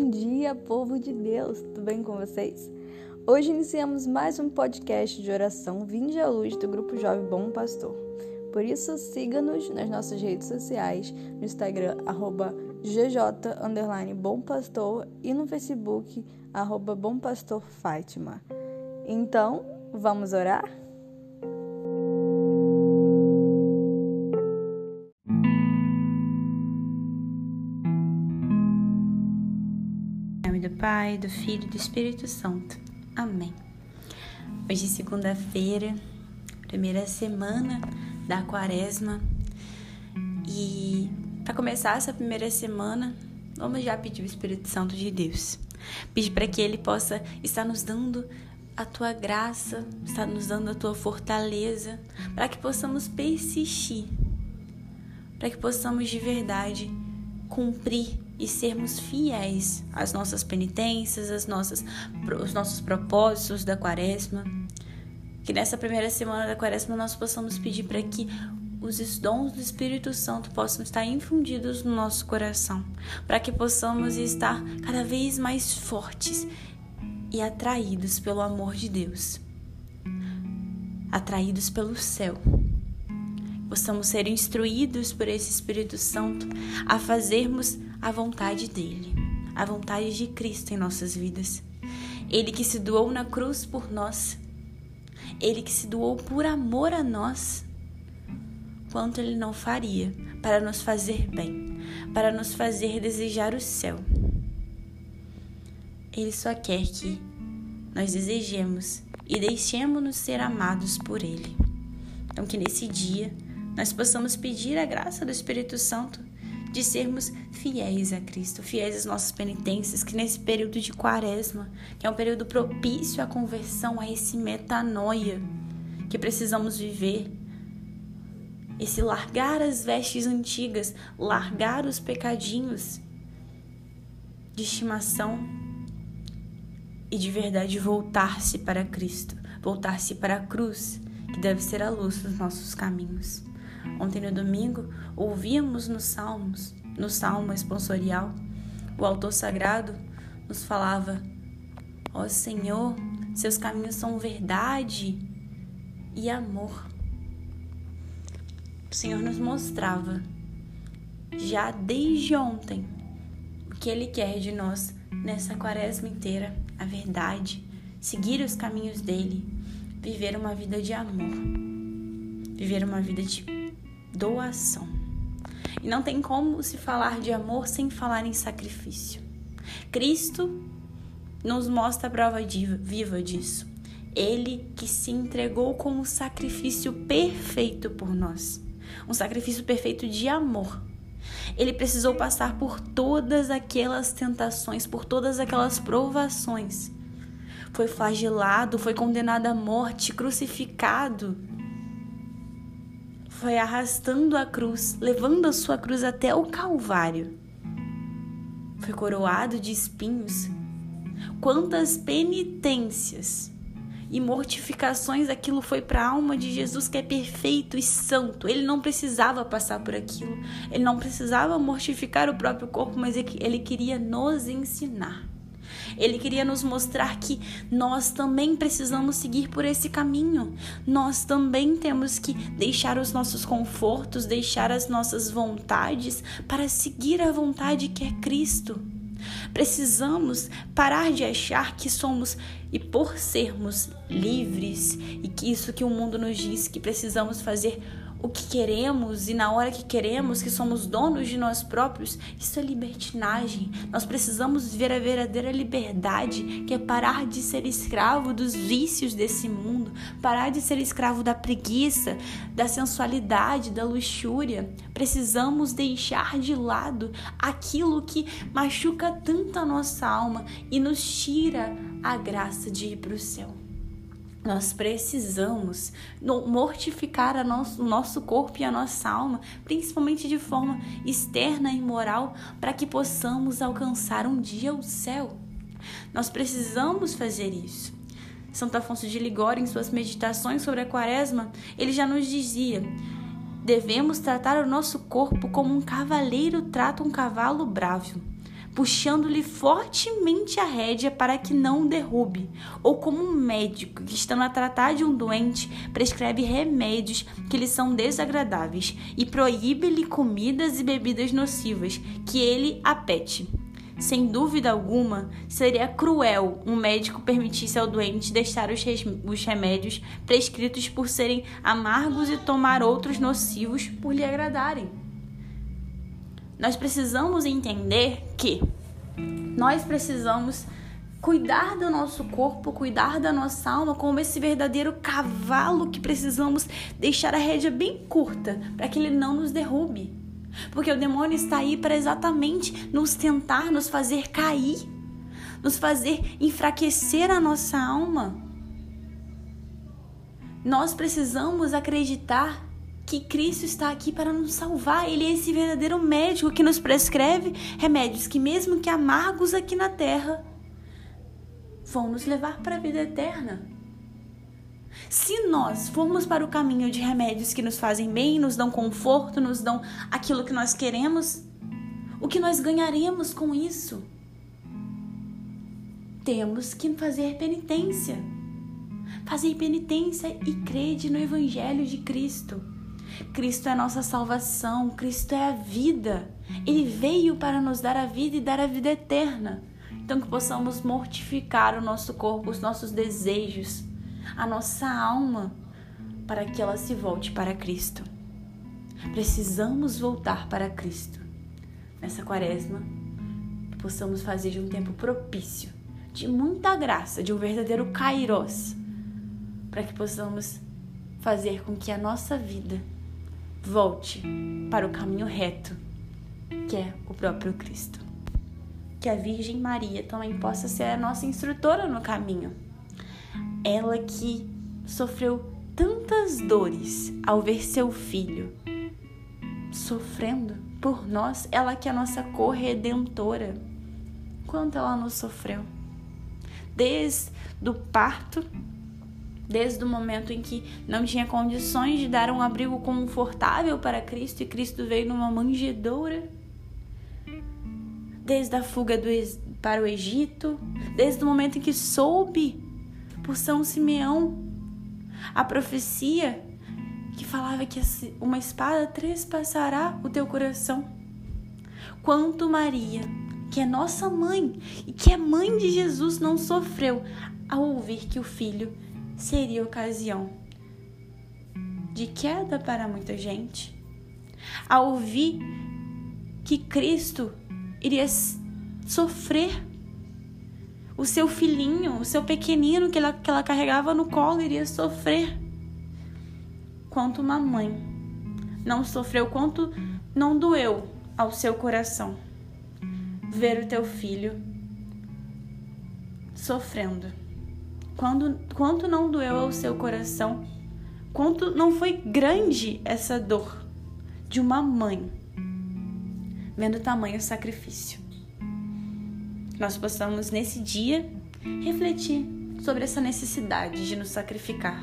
Bom dia, povo de Deus, tudo bem com vocês? Hoje iniciamos mais um podcast de oração Vinde à Luz do Grupo Jovem Bom Pastor. Por isso, siga-nos nas nossas redes sociais, no Instagram, arroba gj, Bom Pastor, e no Facebook, arroba Bom Pastor Fátima. Então, vamos orar? Pai, do Filho e do Espírito Santo. Amém. Hoje é segunda-feira, primeira semana da quaresma. E para começar essa primeira semana, vamos já pedir o Espírito Santo de Deus. Pedir para que ele possa estar nos dando a tua graça, estar nos dando a tua fortaleza, para que possamos persistir, para que possamos de verdade cumprir e sermos fiéis às nossas penitências, às nossas, os nossos propósitos da quaresma. Que nessa primeira semana da quaresma nós possamos pedir para que os dons do Espírito Santo possam estar infundidos no nosso coração, para que possamos estar cada vez mais fortes e atraídos pelo amor de Deus, atraídos pelo céu possamos ser instruídos por esse Espírito Santo a fazermos a vontade dele, a vontade de Cristo em nossas vidas. Ele que se doou na cruz por nós, ele que se doou por amor a nós, quanto ele não faria para nos fazer bem, para nos fazer desejar o céu. Ele só quer que nós desejemos e deixemos-nos ser amados por ele. Então, que nesse dia nós possamos pedir a graça do Espírito Santo de sermos fiéis a Cristo, fiéis às nossas penitências, que nesse período de quaresma, que é um período propício à conversão, a esse metanoia que precisamos viver, esse largar as vestes antigas, largar os pecadinhos de estimação e de verdade voltar-se para Cristo, voltar-se para a cruz, que deve ser a luz dos nossos caminhos. Ontem no domingo, ouvíamos nos Salmos, no Salmo esponsorial, o autor sagrado nos falava: Ó oh Senhor, seus caminhos são verdade e amor. O Senhor nos mostrava já desde ontem o que Ele quer de nós nessa quaresma inteira, a verdade, seguir os caminhos dele, viver uma vida de amor, viver uma vida de doação. E não tem como se falar de amor sem falar em sacrifício. Cristo nos mostra a prova viva disso. Ele que se entregou como sacrifício perfeito por nós. Um sacrifício perfeito de amor. Ele precisou passar por todas aquelas tentações, por todas aquelas provações. Foi flagelado, foi condenado à morte, crucificado foi arrastando a cruz, levando a sua cruz até o Calvário. Foi coroado de espinhos. Quantas penitências e mortificações aquilo foi para a alma de Jesus que é perfeito e santo. Ele não precisava passar por aquilo, ele não precisava mortificar o próprio corpo, mas ele queria nos ensinar. Ele queria nos mostrar que nós também precisamos seguir por esse caminho. Nós também temos que deixar os nossos confortos, deixar as nossas vontades para seguir a vontade que é Cristo. Precisamos parar de achar que somos e por sermos livres e que isso que o mundo nos diz que precisamos fazer o que queremos e na hora que queremos, que somos donos de nós próprios, isso é libertinagem. Nós precisamos viver a verdadeira liberdade, que é parar de ser escravo dos vícios desse mundo, parar de ser escravo da preguiça, da sensualidade, da luxúria. Precisamos deixar de lado aquilo que machuca tanto a nossa alma e nos tira a graça de ir para o céu. Nós precisamos mortificar o nosso, nosso corpo e a nossa alma, principalmente de forma externa e moral, para que possamos alcançar um dia o céu. Nós precisamos fazer isso. Santo Afonso de Ligório, em suas meditações sobre a quaresma, ele já nos dizia: devemos tratar o nosso corpo como um cavaleiro trata um cavalo bravo, puxando-lhe fortemente a rédea para que não o derrube, ou como um médico que, estando a tratar de um doente, prescreve remédios que lhe são desagradáveis e proíbe-lhe comidas e bebidas nocivas que ele apete. Sem dúvida alguma, seria cruel um médico permitisse ao doente deixar os remédios prescritos por serem amargos e tomar outros nocivos por lhe agradarem. Nós precisamos entender que nós precisamos cuidar do nosso corpo, cuidar da nossa alma como esse verdadeiro cavalo que precisamos deixar a rédea bem curta para que ele não nos derrube. Porque o demônio está aí para exatamente nos tentar, nos fazer cair, nos fazer enfraquecer a nossa alma. Nós precisamos acreditar que Cristo está aqui para nos salvar. Ele é esse verdadeiro médico que nos prescreve remédios que, mesmo que amargos aqui na terra, vão nos levar para a vida eterna. Se nós formos para o caminho de remédios que nos fazem bem, nos dão conforto, nos dão aquilo que nós queremos, o que nós ganharemos com isso? Temos que fazer penitência. Fazer penitência e crede no Evangelho de Cristo. Cristo é a nossa salvação, Cristo é a vida. Ele veio para nos dar a vida e dar a vida eterna. Então, que possamos mortificar o nosso corpo, os nossos desejos, a nossa alma para que ela se volte para Cristo. Precisamos voltar para Cristo nessa quaresma, que possamos fazer de um tempo propício, de muita graça, de um verdadeiro kairos, para que possamos fazer com que a nossa vida volte para o caminho reto, que é o próprio Cristo. Que a Virgem Maria também possa ser a nossa instrutora no caminho ela que sofreu tantas dores ao ver seu filho sofrendo por nós, ela que é a nossa corredentora. Quanto ela nos sofreu? Desde o parto, desde o momento em que não tinha condições de dar um abrigo confortável para Cristo e Cristo veio numa manjedoura, desde a fuga do, para o Egito, desde o momento em que soube por São Simeão. A profecia que falava que uma espada trespassará o teu coração. Quanto Maria, que é nossa mãe e que é mãe de Jesus, não sofreu ao ouvir que o filho seria ocasião de queda para muita gente, ao ouvir que Cristo iria sofrer o seu filhinho, o seu pequenino que ela, que ela carregava no colo iria sofrer. Quanto uma mãe não sofreu, quanto não doeu ao seu coração ver o teu filho sofrendo. Quando, quanto não doeu ao seu coração, quanto não foi grande essa dor de uma mãe vendo o tamanho sacrifício nós possamos nesse dia refletir sobre essa necessidade de nos sacrificar,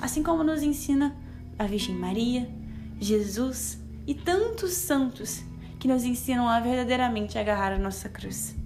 assim como nos ensina a Virgem Maria, Jesus e tantos santos que nos ensinam a verdadeiramente agarrar a nossa cruz.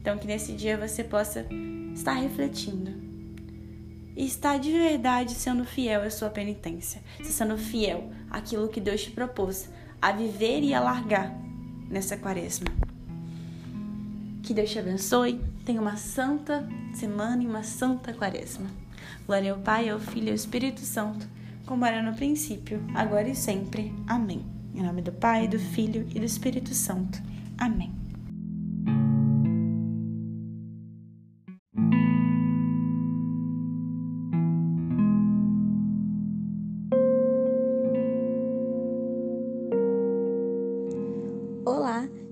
Então, que nesse dia você possa estar refletindo e estar de verdade sendo fiel à sua penitência, sendo fiel àquilo que Deus te propôs a viver e a largar nessa quaresma. Que Deus te abençoe. Tenha uma santa semana e uma santa quaresma. Glória ao Pai, ao Filho e ao Espírito Santo, como era no princípio, agora e sempre. Amém. Em nome do Pai, do Filho e do Espírito Santo. Amém.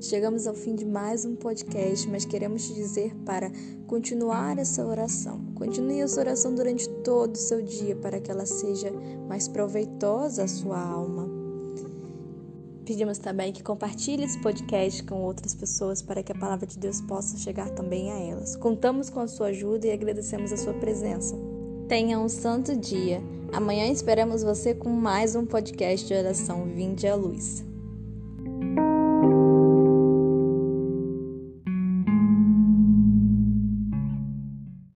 Chegamos ao fim de mais um podcast, mas queremos te dizer para continuar essa oração. Continue essa oração durante todo o seu dia para que ela seja mais proveitosa à sua alma. Pedimos também que compartilhe esse podcast com outras pessoas para que a palavra de Deus possa chegar também a elas. Contamos com a sua ajuda e agradecemos a sua presença. Tenha um santo dia. Amanhã esperamos você com mais um podcast de oração Vinde à Luz.